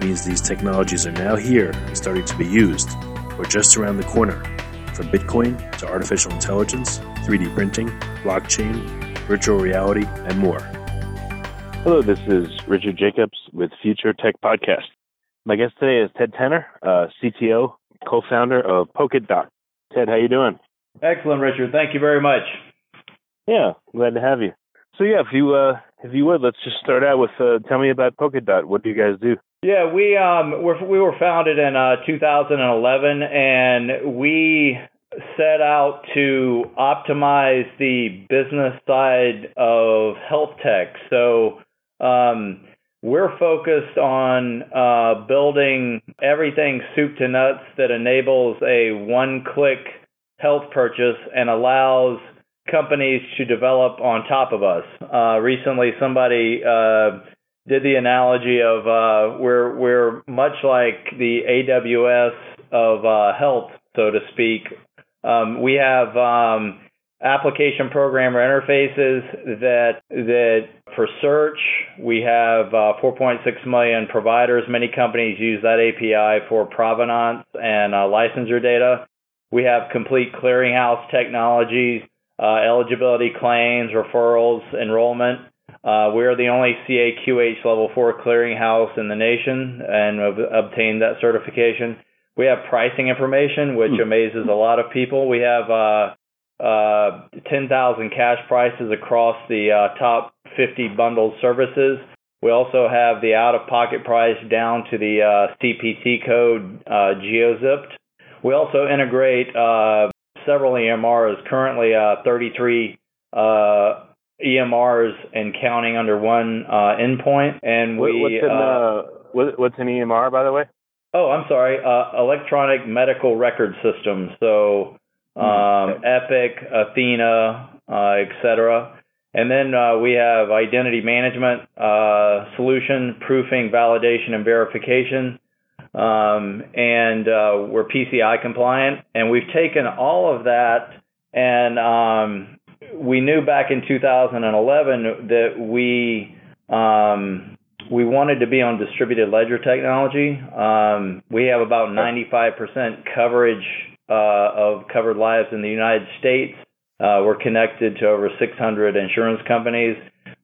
means these technologies are now here and starting to be used, or just around the corner, from Bitcoin to artificial intelligence, 3D printing, blockchain, virtual reality, and more. Hello, this is Richard Jacobs with Future Tech Podcast. My guest today is Ted Tanner, uh, CTO, co-founder of PokitDok. Ted, how you doing? Excellent, Richard. Thank you very much. Yeah, glad to have you. So yeah, if you uh, if you would, let's just start out with uh, tell me about PokitDok. What do you guys do? Yeah, we um we're, we were founded in uh, 2011, and we set out to optimize the business side of health tech. So um, we're focused on uh, building everything soup to nuts that enables a one-click health purchase and allows companies to develop on top of us. Uh, recently, somebody uh, did the analogy of uh, we're we're much like the AWS of uh, health, so to speak. Um, we have um, application programmer interfaces that that for search we have uh, 4.6 million providers. Many companies use that API for provenance and uh, licensure data. We have complete clearinghouse technologies, uh, eligibility claims, referrals, enrollment. Uh, we are the only CAQH level 4 clearinghouse in the nation and have obtained that certification. We have pricing information, which hmm. amazes a lot of people. We have uh, uh, 10,000 cash prices across the uh, top 50 bundled services. We also have the out of pocket price down to the uh, CPT code uh, geozipped. We also integrate uh, several EMRs, currently uh, 33 EMRs and counting under one uh, endpoint. And we what's an, uh, what's an EMR, by the way? Oh, I'm sorry, uh, electronic medical record system. So hmm, um, okay. Epic, Athena, uh, etc. And then uh, we have identity management uh, solution, proofing, validation, and verification. Um, and we're PCI compliant. And we've taken all of that and um, we knew back in 2011 that we um, we wanted to be on distributed ledger technology. Um, we have about 95% coverage uh, of covered lives in the United States. Uh, we're connected to over 600 insurance companies.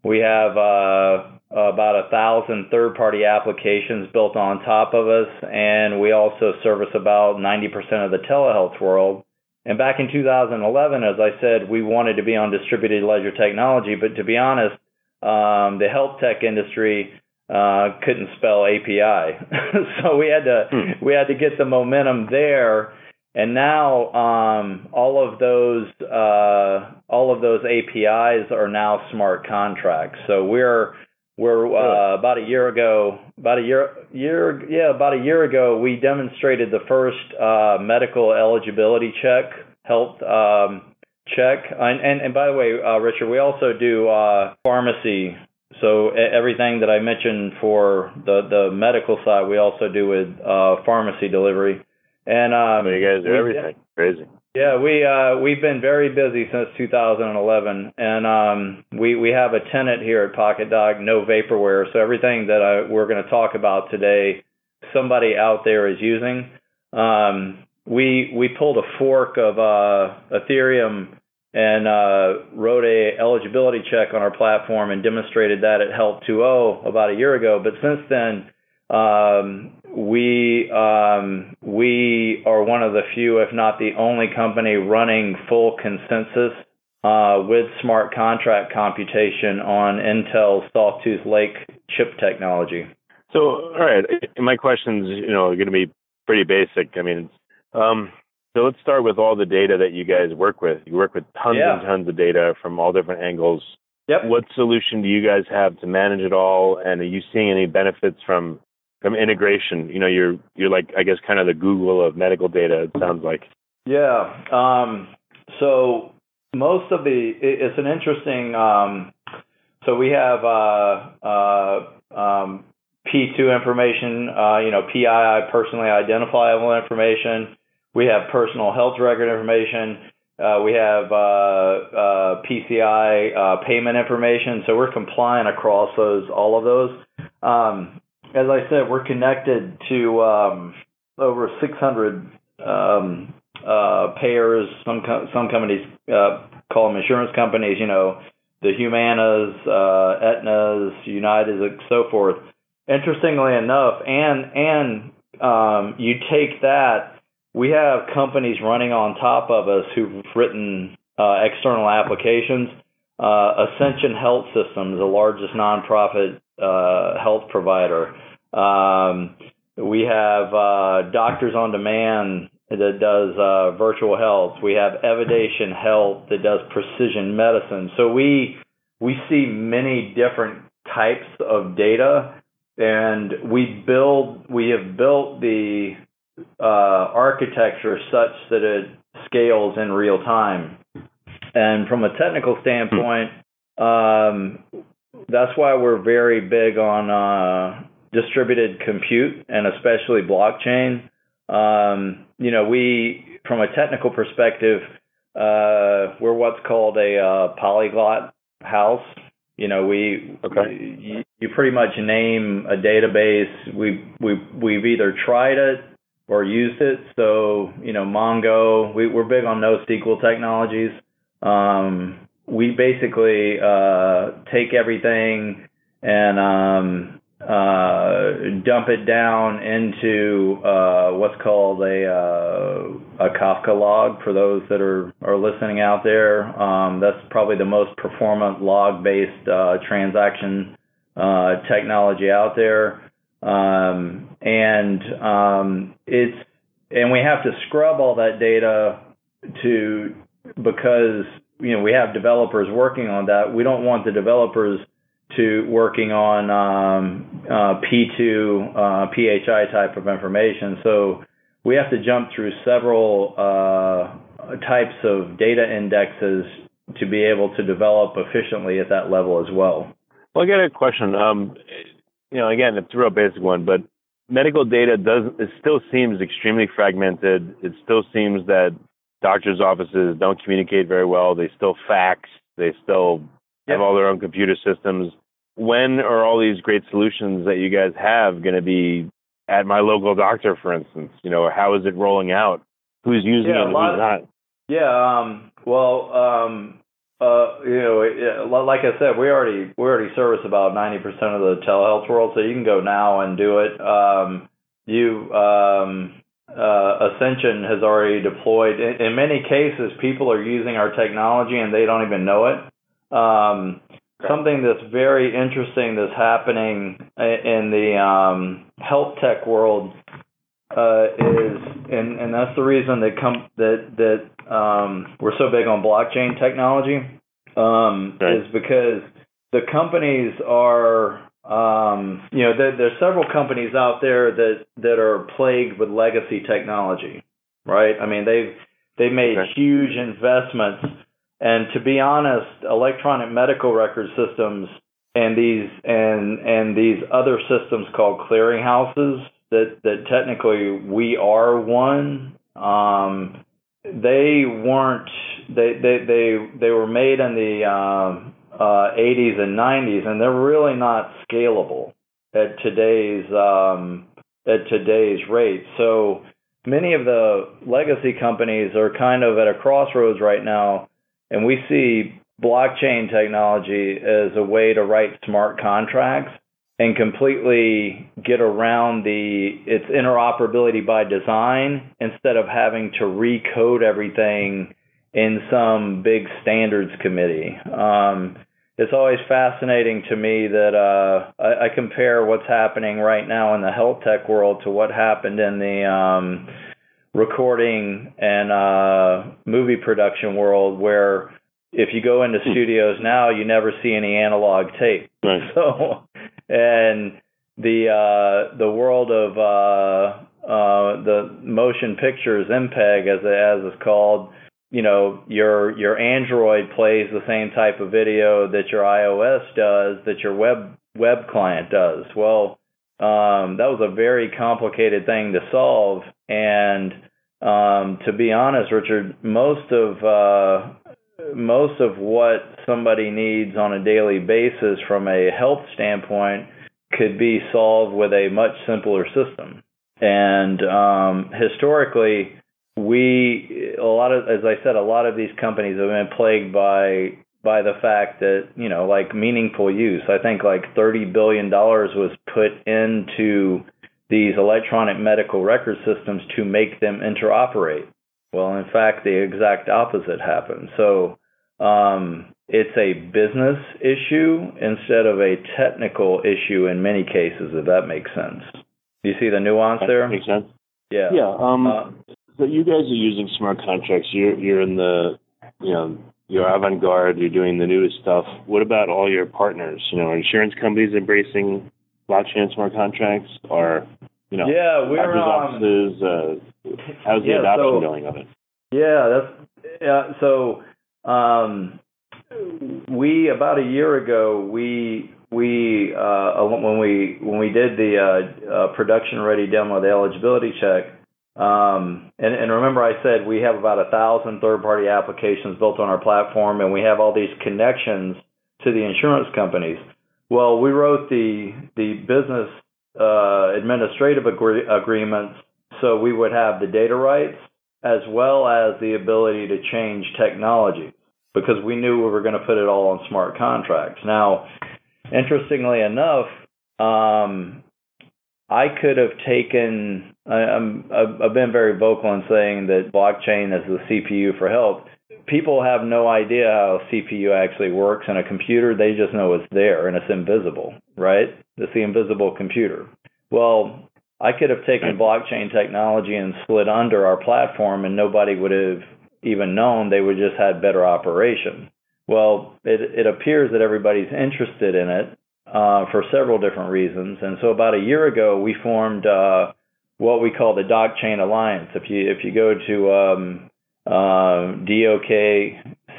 We have uh, about a thousand third-party applications built on top of us, and we also service about 90% of the telehealth world. And back in 2011, as I said, we wanted to be on distributed ledger technology, but to be honest, um, the health tech industry uh, couldn't spell API, so we had to hmm. we had to get the momentum there. And now um, all of those uh, all of those APIs are now smart contracts. So we're we're uh, about a year ago, about a year, year, yeah, about a year ago, we demonstrated the first uh, medical eligibility check, health um, check, and, and and by the way, uh, Richard, we also do uh, pharmacy. So everything that I mentioned for the the medical side, we also do with uh, pharmacy delivery. And um, you guys do everything. Crazy. Yeah, we uh, we've been very busy since 2011, and um, we we have a tenant here at PokitDok, no vaporware. So everything that I, we're going to talk about today, somebody out there is using. Um, we we pulled a fork of uh, Ethereum and uh, wrote a eligibility check on our platform and demonstrated that at Health 2.0 about a year ago. But since then, um, we um, we are one of the few, if not the only company running full consensus uh, with smart contract computation on Intel's Sawtooth Lake chip technology. So, all right, my questions, you know, are going to be pretty basic. I mean, um, so let's start with all the data that you guys work with. You work with tons yeah. and tons of data from all different angles. Yep. What solution do you guys have to manage it all? And are you seeing any benefits from from integration? You know, you're you're like I guess kind of the Google of medical data. It sounds like. Yeah. Um, so most of the it's an interesting. Um, so we have uh, uh, um, P2 information, uh, you know, PII, personally identifiable information. We have personal health record information. Uh, we have uh, uh PCI payment information. So we're compliant across those, all of those. Um, as I said, we're connected to um, over 600 um, uh, payers. Some co- some companies call them insurance companies. You know, the Humanas, Aetnas, United, and so forth interestingly enough, and and um, you take that, we have companies running on top of us who've written uh, external applications. Uh, Ascension Health Systems, the largest nonprofit uh, health provider. Um, we have uh, Doctors on Demand that does uh, virtual health. We have Evidation Health that does precision medicine. So we we see many different types of data and we build we have built the uh, architecture such that it scales in real time. And from a technical standpoint, um, that's why we're very big on uh, distributed compute and especially blockchain. Um, you know, we from a technical perspective, uh, we're what's called a uh, polyglot house. You know, we okay. you, you pretty much name a database. We we we've either tried it or used it. So you know, Mongo. We, we're big on NoSQL technologies. Um, we basically uh, take everything and um, uh, dump it down into uh, what's called a, uh, a Kafka log for those that are, are listening out there. Um, that's probably the most performant log based uh, transaction uh, technology out there. Um, and um, it's and we have to scrub all that data to because you know we have developers working on that. We don't want the developers to working on um, uh, P2, uh, PHI type of information. So we have to jump through several uh, types of data indexes to be able to develop efficiently at that level as well. Well, I got a question. Um, you know, again, it's a real basic one, but medical data does it still seems extremely fragmented. It still seems that doctors' offices don't communicate very well. They still fax. They still yep. have all their own computer systems when are all these great solutions that you guys have going to be at my local doctor, for instance? You know, how is it rolling out? Who's using yeah, it? Who's of, not? Yeah. Um, well, um, uh, you know, like I said, we already we already service about ninety percent of the telehealth world, so you can go now and do it. Um, you um, uh, Ascension has already deployed. In, in, many cases, people are using our technology and they don't even know it. Um, something that's very interesting that's happening in the um, health tech world uh, is, and, and that's the reason that come that that um, we're so big on blockchain technology, um, okay. is because the companies are, um, you know, there, there's several companies out there that that are plagued with legacy technology, right? I mean, they've they made okay. huge investments and to be honest, electronic medical record systems and these and and these other systems called clearinghouses that that technically we are one. Um, they weren't they they they they were made in the um, uh, 80s and 90s, and they're really not scalable at today's um, at today's rate. So many of the legacy companies are kind of at a crossroads right now and we see blockchain technology as a way to write smart contracts and completely get around the its interoperability by design instead of having to recode everything in some big standards committee. Um, it's always fascinating to me that uh, I, I, compare what's happening right now in the health tech world to what happened in the um, recording and uh, movie production world, where if you go into hmm. studios now, you never see any analog tape. Right. So, and the uh, the world of uh, uh, the motion pictures, MPEG, as it, as it's called, you know, your your Android plays the same type of video that your iOS does, that your web web client does. Well, um, that was a very complicated thing to solve, and um, to be honest, Richard, most of uh, most of what somebody needs on a daily basis from a health standpoint could be solved with a much simpler system. And um, historically, we a lot of, as I said, a lot of these companies have been plagued by by the fact that you know, like meaningful use. I think like thirty billion dollars was put into these electronic medical record systems to make them interoperate. Well, in fact, the exact opposite happened. So um, it's a business issue instead of a technical issue in many cases, if that makes sense. Do you see the nuance that there? Makes sense. Yeah. Yeah. Um, uh, so you guys are using smart contracts. You're you're in the you know you're avant garde. You're doing the newest stuff. What about all your partners? You know, insurance companies embracing blockchain smart contracts, or you know, yeah, we're um, offices. Uh, how's the yeah, adoption so, going of it? Yeah, that's yeah. So um, we about a year ago we we uh, when we when we did the uh, uh, production ready demo, the eligibility check. Um, and, and remember, I said we have about a thousand third party applications built on our platform, and we have all these connections to the insurance companies. Well, we wrote the the business uh, administrative agree- agreements so we would have the data rights as well as the ability to change technology because we knew we were going to put it all on smart contracts. Now, interestingly enough, um, I could have taken. I, I'm, I've been very vocal in saying that blockchain is the CPU for health. People have no idea how a CPU actually works in a computer. They just know it's there and it's invisible, right? It's the invisible computer. Well, I could have taken blockchain technology and slid under our platform, and nobody would have even known. They would just had better operation. Well, it, it appears that everybody's interested in it uh, for several different reasons, and so about a year ago, we formed uh, what we call the DokChain Alliance. If you if you go to um, uh,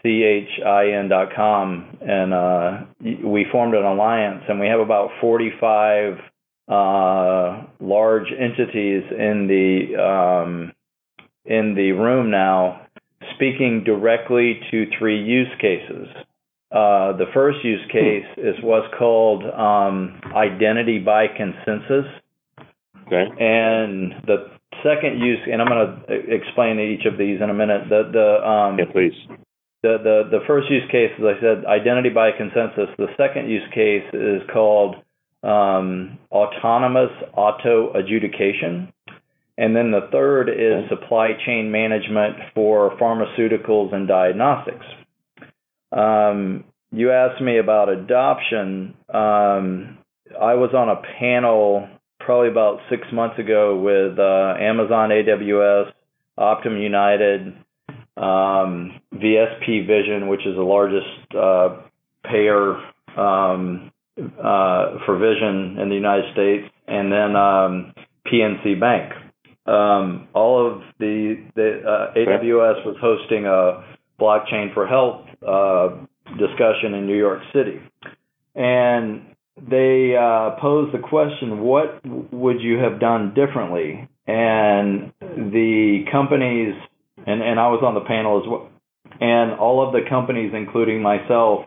dokchain.com, and uh, we formed an alliance, and we have about 45 uh, large entities in the um, in the room now, speaking directly to three use cases. Uh, the first use case is what's called um, identity by consensus. Okay. And the second use, and I'm going to explain each of these in a minute. The the um, yeah, please. The, the the first use case, as I said, identity by consensus. The second use case is called um, autonomous auto adjudication. And then the third is supply chain management for pharmaceuticals and diagnostics. Um, you asked me about adoption. Um, I was on a panel probably about six months ago with uh, Amazon AWS, Optum United, um, VSP Vision, which is the largest uh, payer um, uh, for vision in the United States, and then um, PNC Bank. Um, all of the, the uh, AWS was hosting a blockchain for health uh, discussion in New York City, and they uh, posed the question, "What would you have done differently?" And the companies, and, and I was on the panel as well, and all of the companies, including myself,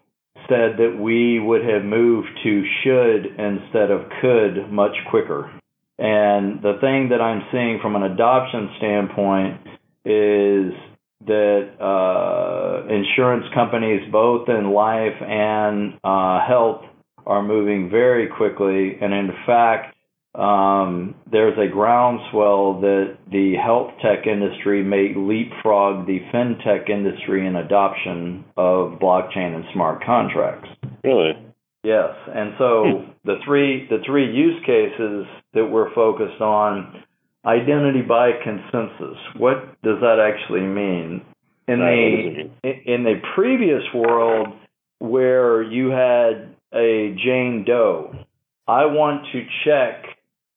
said that we would have moved to should instead of could much quicker. And the thing that I'm seeing from an adoption standpoint is that uh, insurance companies, both in life and uh, health, are moving very quickly, and in fact, um, there's a groundswell that the health tech industry may leapfrog the fintech industry in adoption of blockchain and smart contracts. Really? Yes, and so the three the three use cases that we're focused on identity by consensus. What does that actually mean? In the in the previous world where you had a Jane Doe, I want to check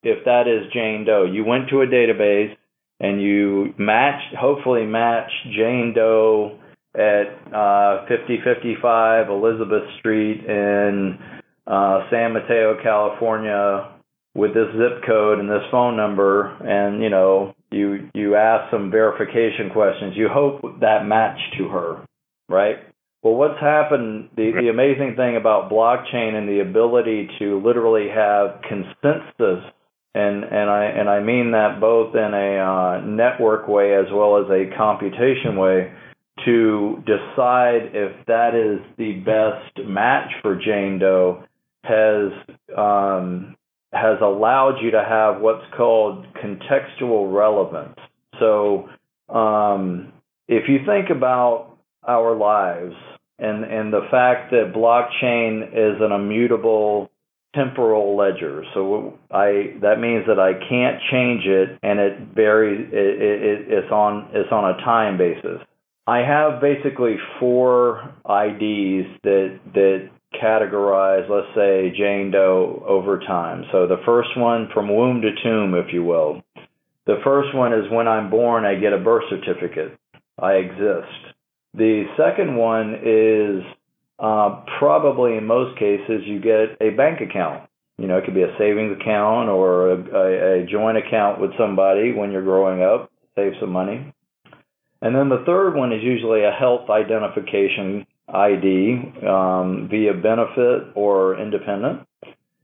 if that is Jane Doe. You went to a database and you matched, hopefully matched Jane Doe at uh, 5055 Elizabeth Street in uh, San Mateo, California, with this zip code and this phone number, and you know, you you ask some verification questions. You hope that match to her, right? Well, what's happened? The the amazing thing about blockchain and the ability to literally have consensus, and and I and I mean that both in a uh, network way as well as a computation way to decide if that is the best match for Jane Doe has um, has allowed you to have what's called contextual relevance. So um, if you think about our lives and and the fact that blockchain is an immutable temporal ledger. So I that means that I can't change it and it varies it, it, it's on it's on a time basis. I have basically four IDs that that categorize, let's say, Jane Doe over time. So the first one from womb to tomb, if you will. The first one is when I'm born, I get a birth certificate. I exist. The second one is uh, probably in most cases you get a bank account. You know, it could be a savings account or a, a, a joint account with somebody when you're growing up, save some money. And then the third one is usually a health identification ID um, via benefit or independent.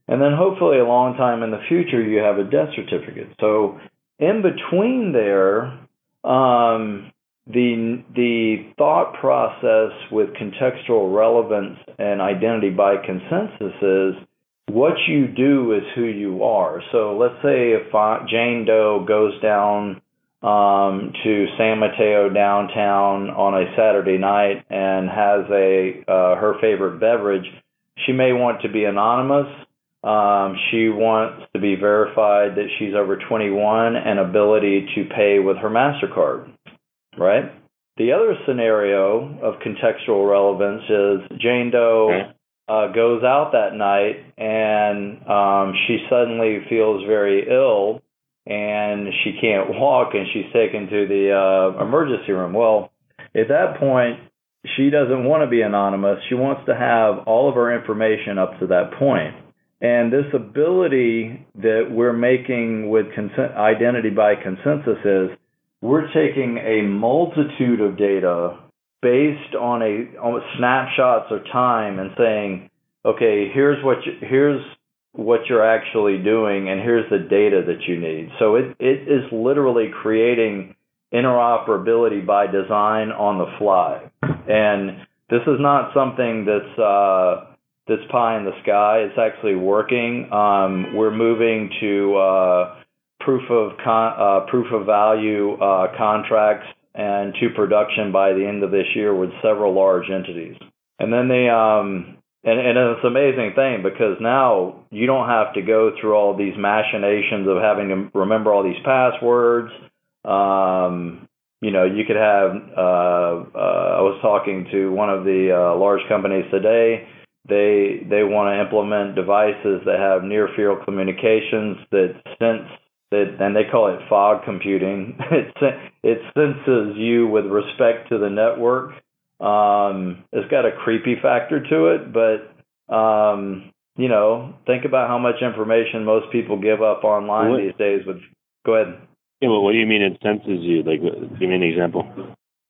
And then hopefully a long time in the future, you have a death certificate. So in between there, um, the the thought process with contextual relevance and identity by consensus is what you do is who you are. So let's say if Jane Doe goes down um, to San Mateo downtown on a Saturday night and has a uh, her favorite beverage, she may want to be anonymous. Um, she wants to be verified that she's over 21 and ability to pay with her Mastercard, right? The other scenario of contextual relevance is Jane Doe uh, goes out that night and um, she suddenly feels very ill and she can't walk and she's taken to the uh, emergency room. Well, at that point, she doesn't want to be anonymous. She wants to have all of her information up to that point. And this ability that we're making with consent, identity by consensus is we're taking a multitude of data based on a on snapshots of time and saying, okay, here's what you, here's what you're actually doing and here's the data that you need. So it, it is literally creating interoperability by design on the fly. And this is not something that's uh, that's pie in the sky. It's actually working. Um, we're moving to uh, proof of con- uh, proof of value uh, contracts and to production by the end of this year with several large entities. And then the um, and, and it's an amazing thing because now you don't have to go through all these machinations of having to remember all these passwords. Um, you know, you could have. Uh, uh, I was talking to one of the uh, large companies today. They they want to implement devices that have near field communications that sense that, and they call it fog computing. it it senses you with respect to the network um, it's got a creepy factor to it, but um, you know, think about how much information most people give up online what? these days. With go ahead. Yeah, well, what do you mean it senses you? Like, give me an example.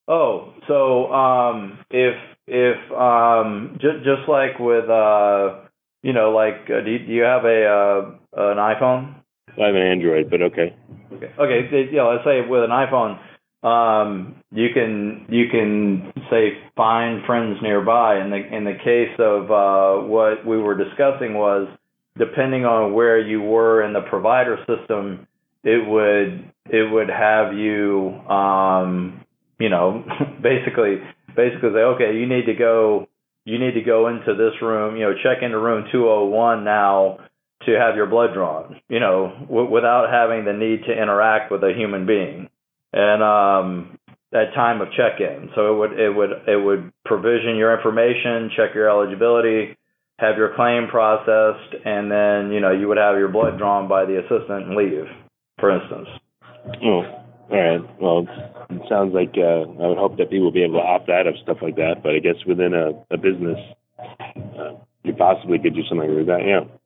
Oh, so um, if if um, j- just like with uh, you know, like uh, do, you, do you have a uh, an iPhone? I have an Android, but okay. Okay. Okay. Yeah. Let's say with an iPhone, um, you can you can say find friends nearby. In the in the case of uh, what we were discussing was depending on where you were in the provider system, it would it would have you um, you know basically basically say okay you need to go you need to go into this room you know check into room 201 now to have your blood drawn you know w- without having the need to interact with a human being and um at time of check-in. So it would it would it would provision your information, check your eligibility, have your claim processed, and then you know you would have your blood drawn by the assistant and leave, for instance. Oh, all right. Well, it sounds like uh, I would hope that people will be able to opt out of stuff like that. But I guess within a, a business, uh, you possibly could do something like that. Yeah.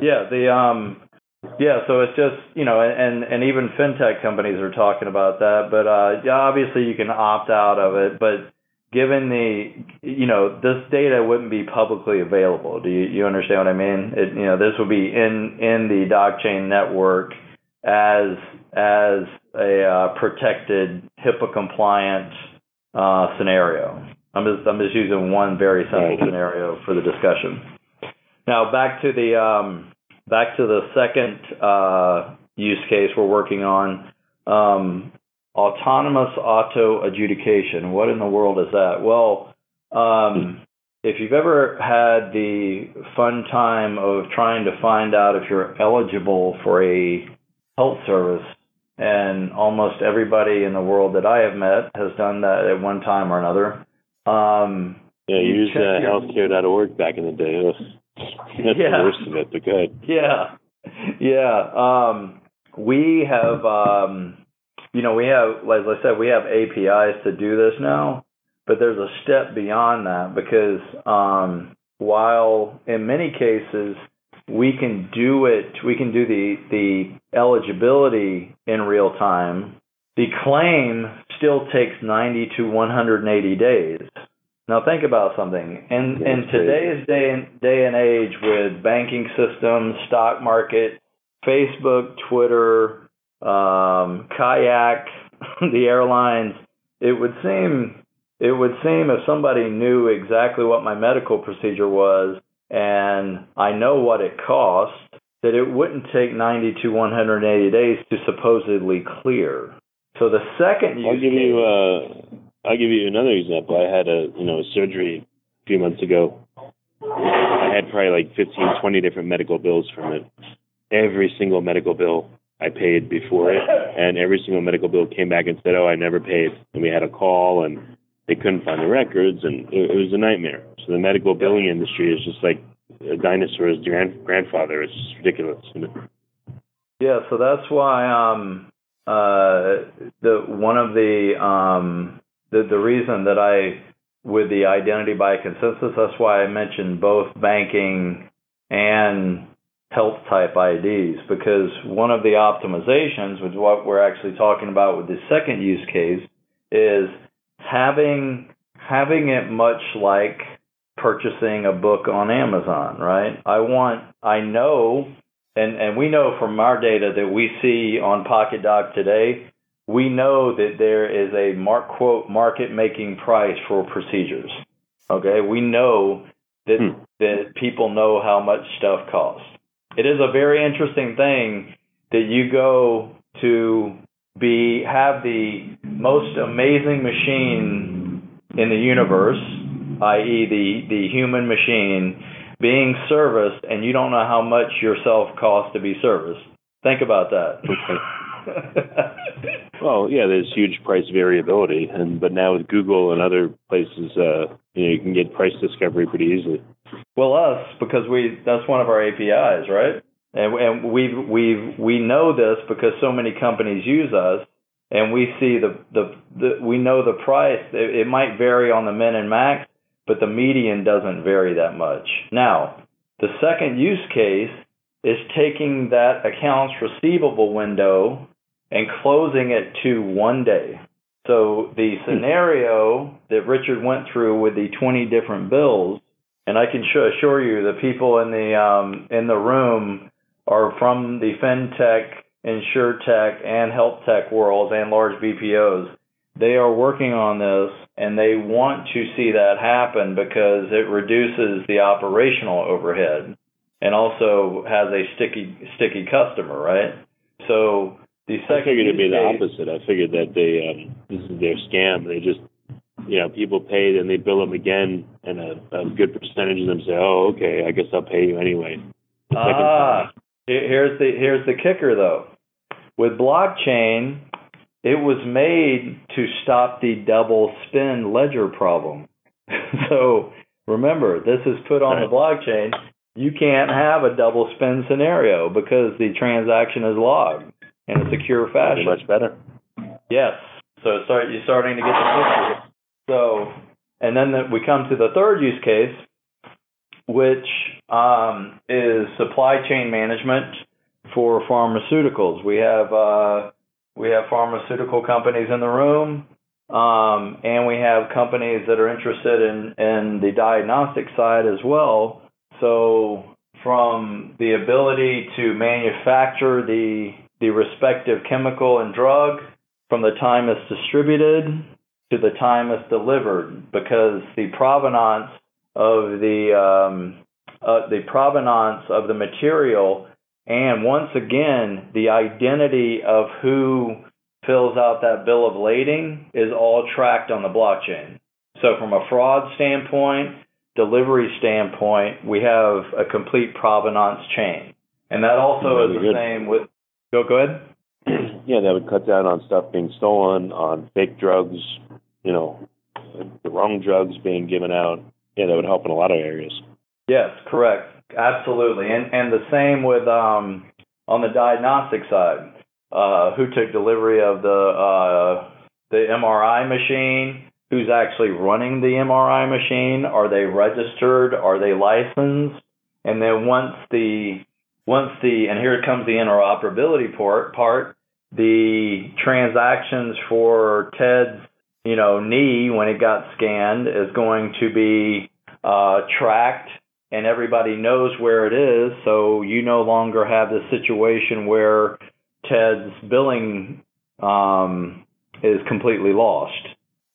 Yeah. The um yeah, so it's just you know, and and even fintech companies are talking about that. But uh, yeah, obviously you can opt out of it. But given the you know this data wouldn't be publicly available. Do you, you understand what I mean? It, you know, this would be in in the DokChain network as as a uh, protected HIPAA compliant uh, scenario. I'm just I'm just using one very simple scenario for the discussion. Now back to the um, back to the second uh, use case we're working on, um, autonomous auto adjudication. What in the world is that? Well, um, if you've ever had the fun time of trying to find out if you're eligible for a health service, and almost everybody in the world that I have met has done that at one time or another. Um, yeah, use uh, healthcare.org back in the day. That's yeah. the worst of it, but good. Yeah, yeah. Um, we have, um, you know, we have, as I said, we have APIs to do this now, but there's a step beyond that because um, while in many cases we can do it, we can do the the eligibility in real time. The claim still takes 90 to 180 days. Now think about something. In in today's day and day and age with banking systems, stock market, Facebook, Twitter, um, kayak, the airlines, it would seem it would seem if somebody knew exactly what my medical procedure was and I know what it cost, that it wouldn't take 90 to 180 days to supposedly clear. So the second use I'll give case, you uh, I'll give you another example. I had a you know a surgery a few months ago. I had probably like 15, 20 different medical bills from it. Every single medical bill I paid before it, and every single medical bill came back and said, "Oh, I never paid." And we had a call, and they couldn't find the records, and it, it was a nightmare. So the medical billing industry is just like a dinosaur's grand- grandfather. It's just ridiculous. Yeah, so that's why um uh the one of the um the the reason that I with the identity by consensus, that's why I mentioned both banking and health type IDs because one of the optimizations, which is what we're actually talking about with the second use case, is having having it much like purchasing a book on Amazon, right? I want I know and and we know from our data that we see on PokitDok today we know that there is a mark quote market making price for procedures. Okay, we know that hmm. that people know how much stuff costs. It is a very interesting thing that you go to be have the most amazing machine in the universe, i.e. the the human machine being serviced and you don't know how much yourself costs to be serviced. Think about that. well, yeah, there's huge price variability, and but now with Google and other places, uh, you know, you can get price discovery pretty easily. Well, us because we that's one of our APIs, right? And and we we we know this because so many companies use us, and we see the the, the we know the price. It, it might vary on the min and max, but the median doesn't vary that much. Now, the second use case is taking that accounts receivable window and closing it to one day. So the hmm. scenario that Richard went through with the 20 different bills, and I can assure you the people in the um, in the room are from the fintech, insurtech, and health tech worlds and large BPOs. they are working on this and they want to see that happen because it reduces the operational overhead and also has a sticky sticky customer, right? So the second I figured it'd be the opposite. I figured that they um, this is their scam. They just you know people pay and they bill them again, and a, a good percentage of them say, "Oh, okay, I guess I'll pay you anyway." The Ah, here's the here's the kicker though. With blockchain, it was made to stop the double spend ledger problem. so remember, this is put on the blockchain. You can't have a double spend scenario because the transaction is logged in a secure fashion. much better. Yes. So start you're starting to get the picture. So, and then the, we come to the third use case, which um, is supply chain management for pharmaceuticals. We have uh, we have pharmaceutical companies in the room, um, and we have companies that are interested in in the diagnostic side as well. So, from the ability to manufacture the the respective chemical and drug from the time it's distributed to the time it's delivered because the provenance of the um, uh, the provenance of the material and once again the identity of who fills out that bill of lading is all tracked on the blockchain. So from a fraud standpoint, delivery standpoint, we have a complete provenance chain. And that also is the good. same with go go ahead. yeah, that would cut down on stuff being stolen, on fake drugs, you know, the wrong drugs being given out. Yeah, that would help in a lot of areas. Yes, correct. Absolutely. And and the same with um on the diagnostic side. Uh who took delivery of the uh the MRI machine? Who's actually running the MRI machine? Are they registered? Are they licensed? And then once the once the and here comes the interoperability part part, the transactions for Ted's you know knee when it got scanned is going to be uh, tracked and everybody knows where it is, so you no longer have the situation where Ted's billing um, is completely lost.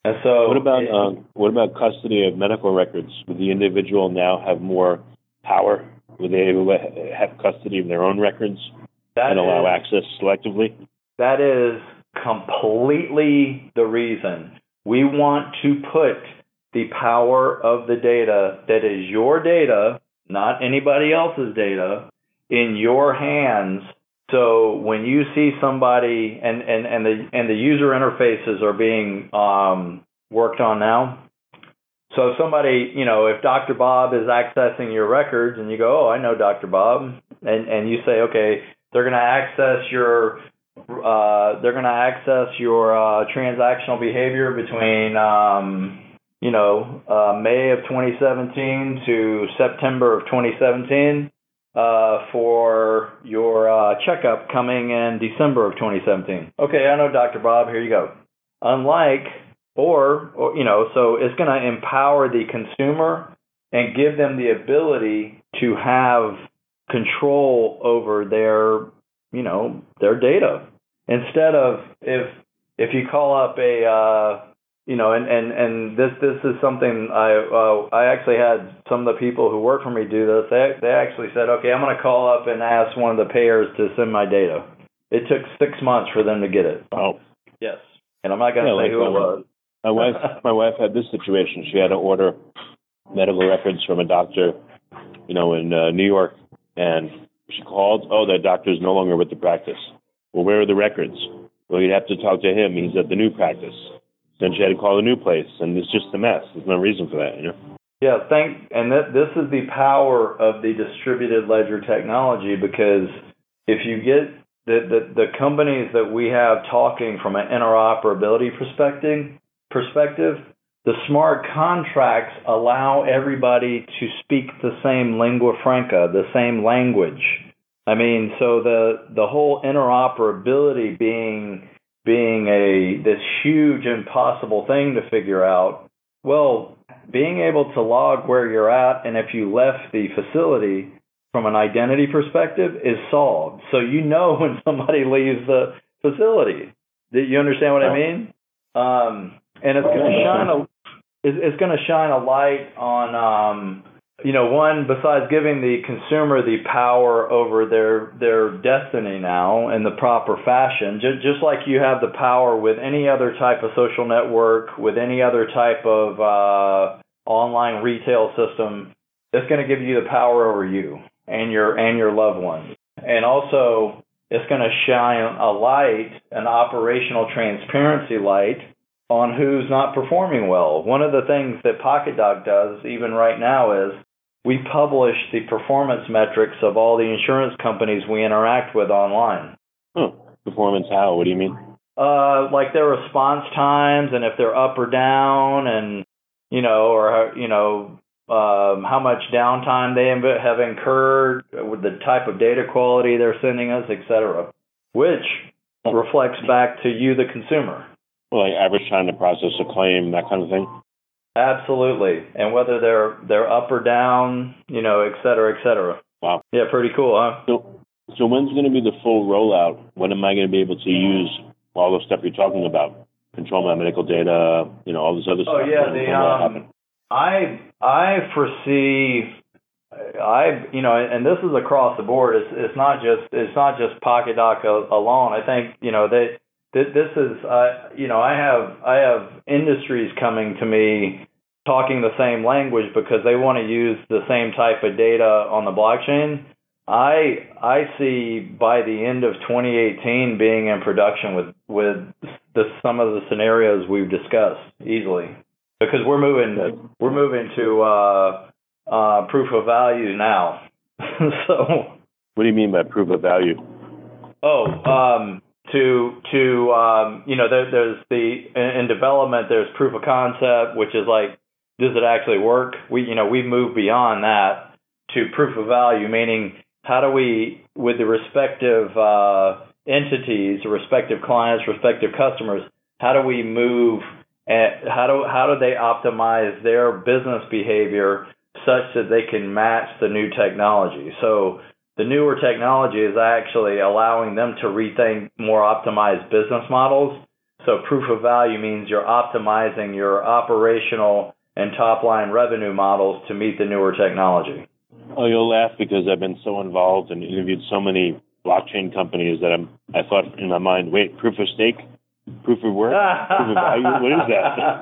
And so, What about um, what about custody of medical records? Would the individual now have more power? Would they able to have custody of their own records that and allow is- access selectively? That is completely the reason. We want to put the power of the data that is your data, not anybody else's data, in your hands. So when you see somebody and, and, and the and the user interfaces are being um, worked on now. So if somebody, you know, if Dr. Bob is accessing your records and you go, oh, I know Dr. Bob, and, and you say, okay, they're going to access your uh, they're going to access your uh, transactional behavior between, um, you know, uh, May of 2017 to September of 2017 uh, for your uh, checkup coming in December of 2017. Okay, I know Dr. Bob. Here you go. Unlike, or, or you know, so it's going to empower the consumer and give them the ability to have control over their you know their data. Instead of if if you call up a uh you know and and and this this is something i uh i actually had some of the people who work for me do this. They they actually said okay i'm going to call up and ask one of the payers to send my data. It took 6 months for them to get it. Oh, yes. And i'm not going to Yeah, say like, who it was my wife my wife had this situation. She had to order medical records from a doctor, you know, in uh, New York, and she called. Oh, that doctor is no longer with the practice. Well, where are the records? Well, you'd have to talk to him. He's at the new practice. Then she had to call the new place, and it's just a mess. There's no reason for that, you know. Yeah, thank, and th- this is the power of the distributed ledger technology because if you get the, the, the companies that we have talking from an interoperability perspective, perspective, the smart contracts allow everybody to speak the same lingua franca, the same language. I mean, so the the whole interoperability being being a this huge impossible thing to figure out. Well, being able to log where you're at and if you left the facility from an identity perspective is solved. So you know when somebody leaves the facility. Do you understand what I mean? um, and it's going to shine a it's, it's going to shine a light on um, you know one besides giving the consumer the power over their their destiny now in the proper fashion just, just like you have the power with any other type of social network with any other type of uh, online retail system it's going to give you the power over you and your and your loved ones. And also it's going to shine a light an operational transparency light on who's not performing well one of the things that PokitDok does even right now is we publish the performance metrics of all the insurance companies we interact with online. Huh. Performance how? What do you mean? Uh, like their response times and if they're up or down, and you know, or you know, um, how much downtime they have incurred, with the type of data quality they're sending us, etc., which reflects back to you, the consumer. Well, like average time to process a claim, that kind of thing. Absolutely, and whether they're they're up or down, you know, et cetera, et cetera. Wow. Yeah, pretty cool, huh? So, so when's going to be the full rollout? When am I going to be able to use all the stuff you're talking about? Control my medical data, you know, all this other oh, stuff. Oh yeah, the um, I I foresee. I you know, and this is across the board. It's it's not just it's not just Pokit PokitDok alone. I think you know they this, this is uh, you know I have I have industries coming to me talking the same language because they want to use the same type of data on the blockchain. I I see by the end of 2018 being in production with with the, some of the scenarios we've discussed easily because we're moving we're moving to uh, uh, proof of value now. so what do you mean by proof of value? Oh, um, to to um, you know there, there's the in, in development there's proof of concept which is like does it actually work? We you know we've moved beyond that to proof of value meaning how do we with the respective uh, entities respective clients respective customers how do we move and how do how do they optimize their business behavior such that they can match the new technology? So the newer technology is actually allowing them to rethink more optimized business models. So proof of value means you're optimizing your operational and top line revenue models to meet the newer technology. Oh, you'll laugh because I've been so involved and interviewed so many blockchain companies that I'm I thought in my mind, wait, proof of stake, proof of work, proof of value, what is that?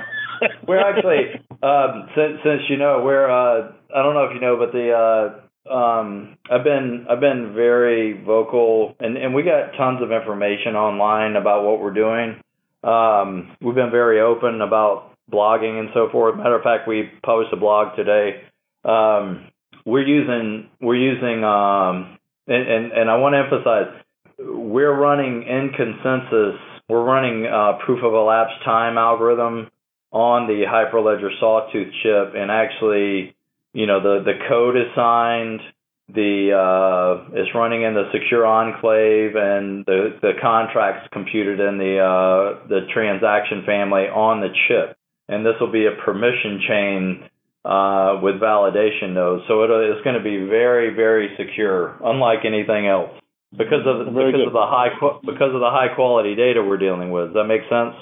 we're actually um, since since you know we're uh, I don't know if you know, but the uh, um, I've been I've been very vocal, and and we got tons of information online about what we're doing. Um, we've been very open about blogging and so forth. Matter of fact, we published a blog today. Um, we're using we're using um, and, and and I want to emphasize we're running in consensus. We're running uh, proof of elapsed time algorithm on the Hyperledger Sawtooth chip, and actually you know the the code is signed the uh, it's running in the secure enclave and the the contracts computed in the uh, the transaction family on the chip. And this will be a permission chain uh, with validation nodes. So it, it's going to be very very secure unlike anything else. Because of because good. of the high because of the high quality data we're dealing with. Does that make sense?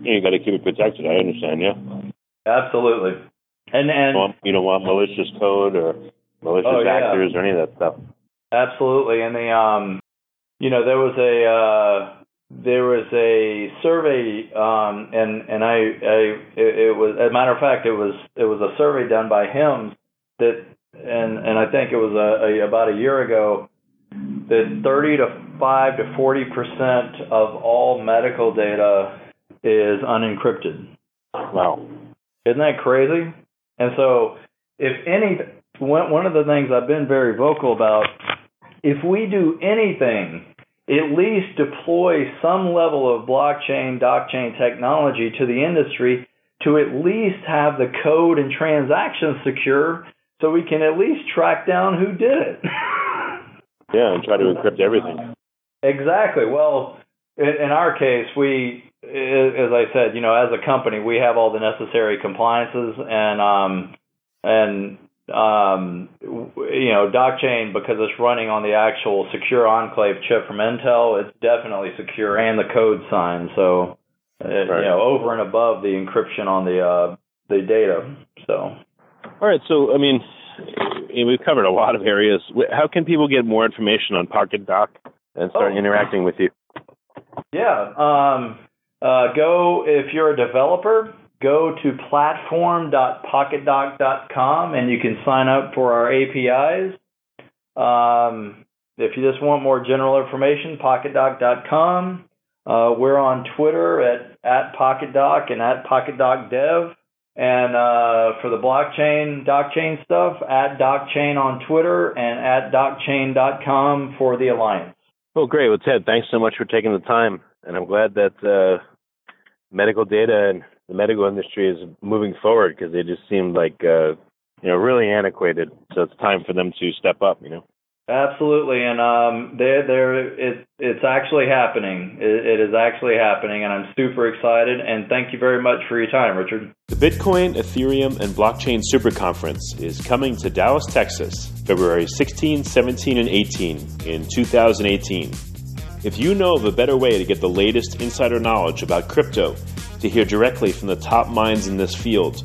Yeah you got to keep it protected. I understand yeah. Absolutely and and you don't want malicious code or malicious oh, yeah. actors or any of that stuff. Absolutely, and the um, you know, there was a uh, there was a survey, um, and and I, I it, it was as a matter of fact, it was it was a survey done by him that, and and I think it was a, a about a year ago that 30 to 5 to 40 percent of all medical data is unencrypted. Wow, isn't that crazy? And so, if any, one of the things I've been very vocal about, if we do anything, at least deploy some level of blockchain, blockchain technology to the industry to at least have the code and transactions secure so we can at least track down who did it. yeah, and try to encrypt everything. Exactly. Well, in our case, we as I said, you know, as a company, we have all the necessary compliances and um and um you know, DokChain because it's running on the actual secure enclave chip from Intel, it's definitely secure and the code signed. So uh, right. you know, over and above the encryption on the uh, the data. So, all right. So, I mean, we've covered a lot of areas. How can people get more information on PokitDok and start oh. interacting with you? Yeah. Um, uh, go if you're a developer. Go to platform.pokitdok.com and you can sign up for our APIs. Um, if you just want more general information, pokitdok.com. Uh, we're on Twitter at, at PokitDok and at PokitDokDev. And uh, for the blockchain, DokChain stuff, at DokChain on Twitter and at DokChain.com for the Alliance. Well, great. Well, Ted, thanks so much for taking the time. And I'm glad that uh, medical data and the medical industry is moving forward because they just seemed like, uh, you know, really antiquated. So it's time for them to step up, you know. Absolutely, and um, there, there, it, it's actually happening. It, it is actually happening, and I'm super excited. And thank you very much for your time, Richard. The Bitcoin, Ethereum, and Blockchain Super Conference is coming to Dallas, Texas, February 16, 17, and 18 in 2018. If you know of a better way to get the latest insider knowledge about crypto, to hear directly from the top minds in this field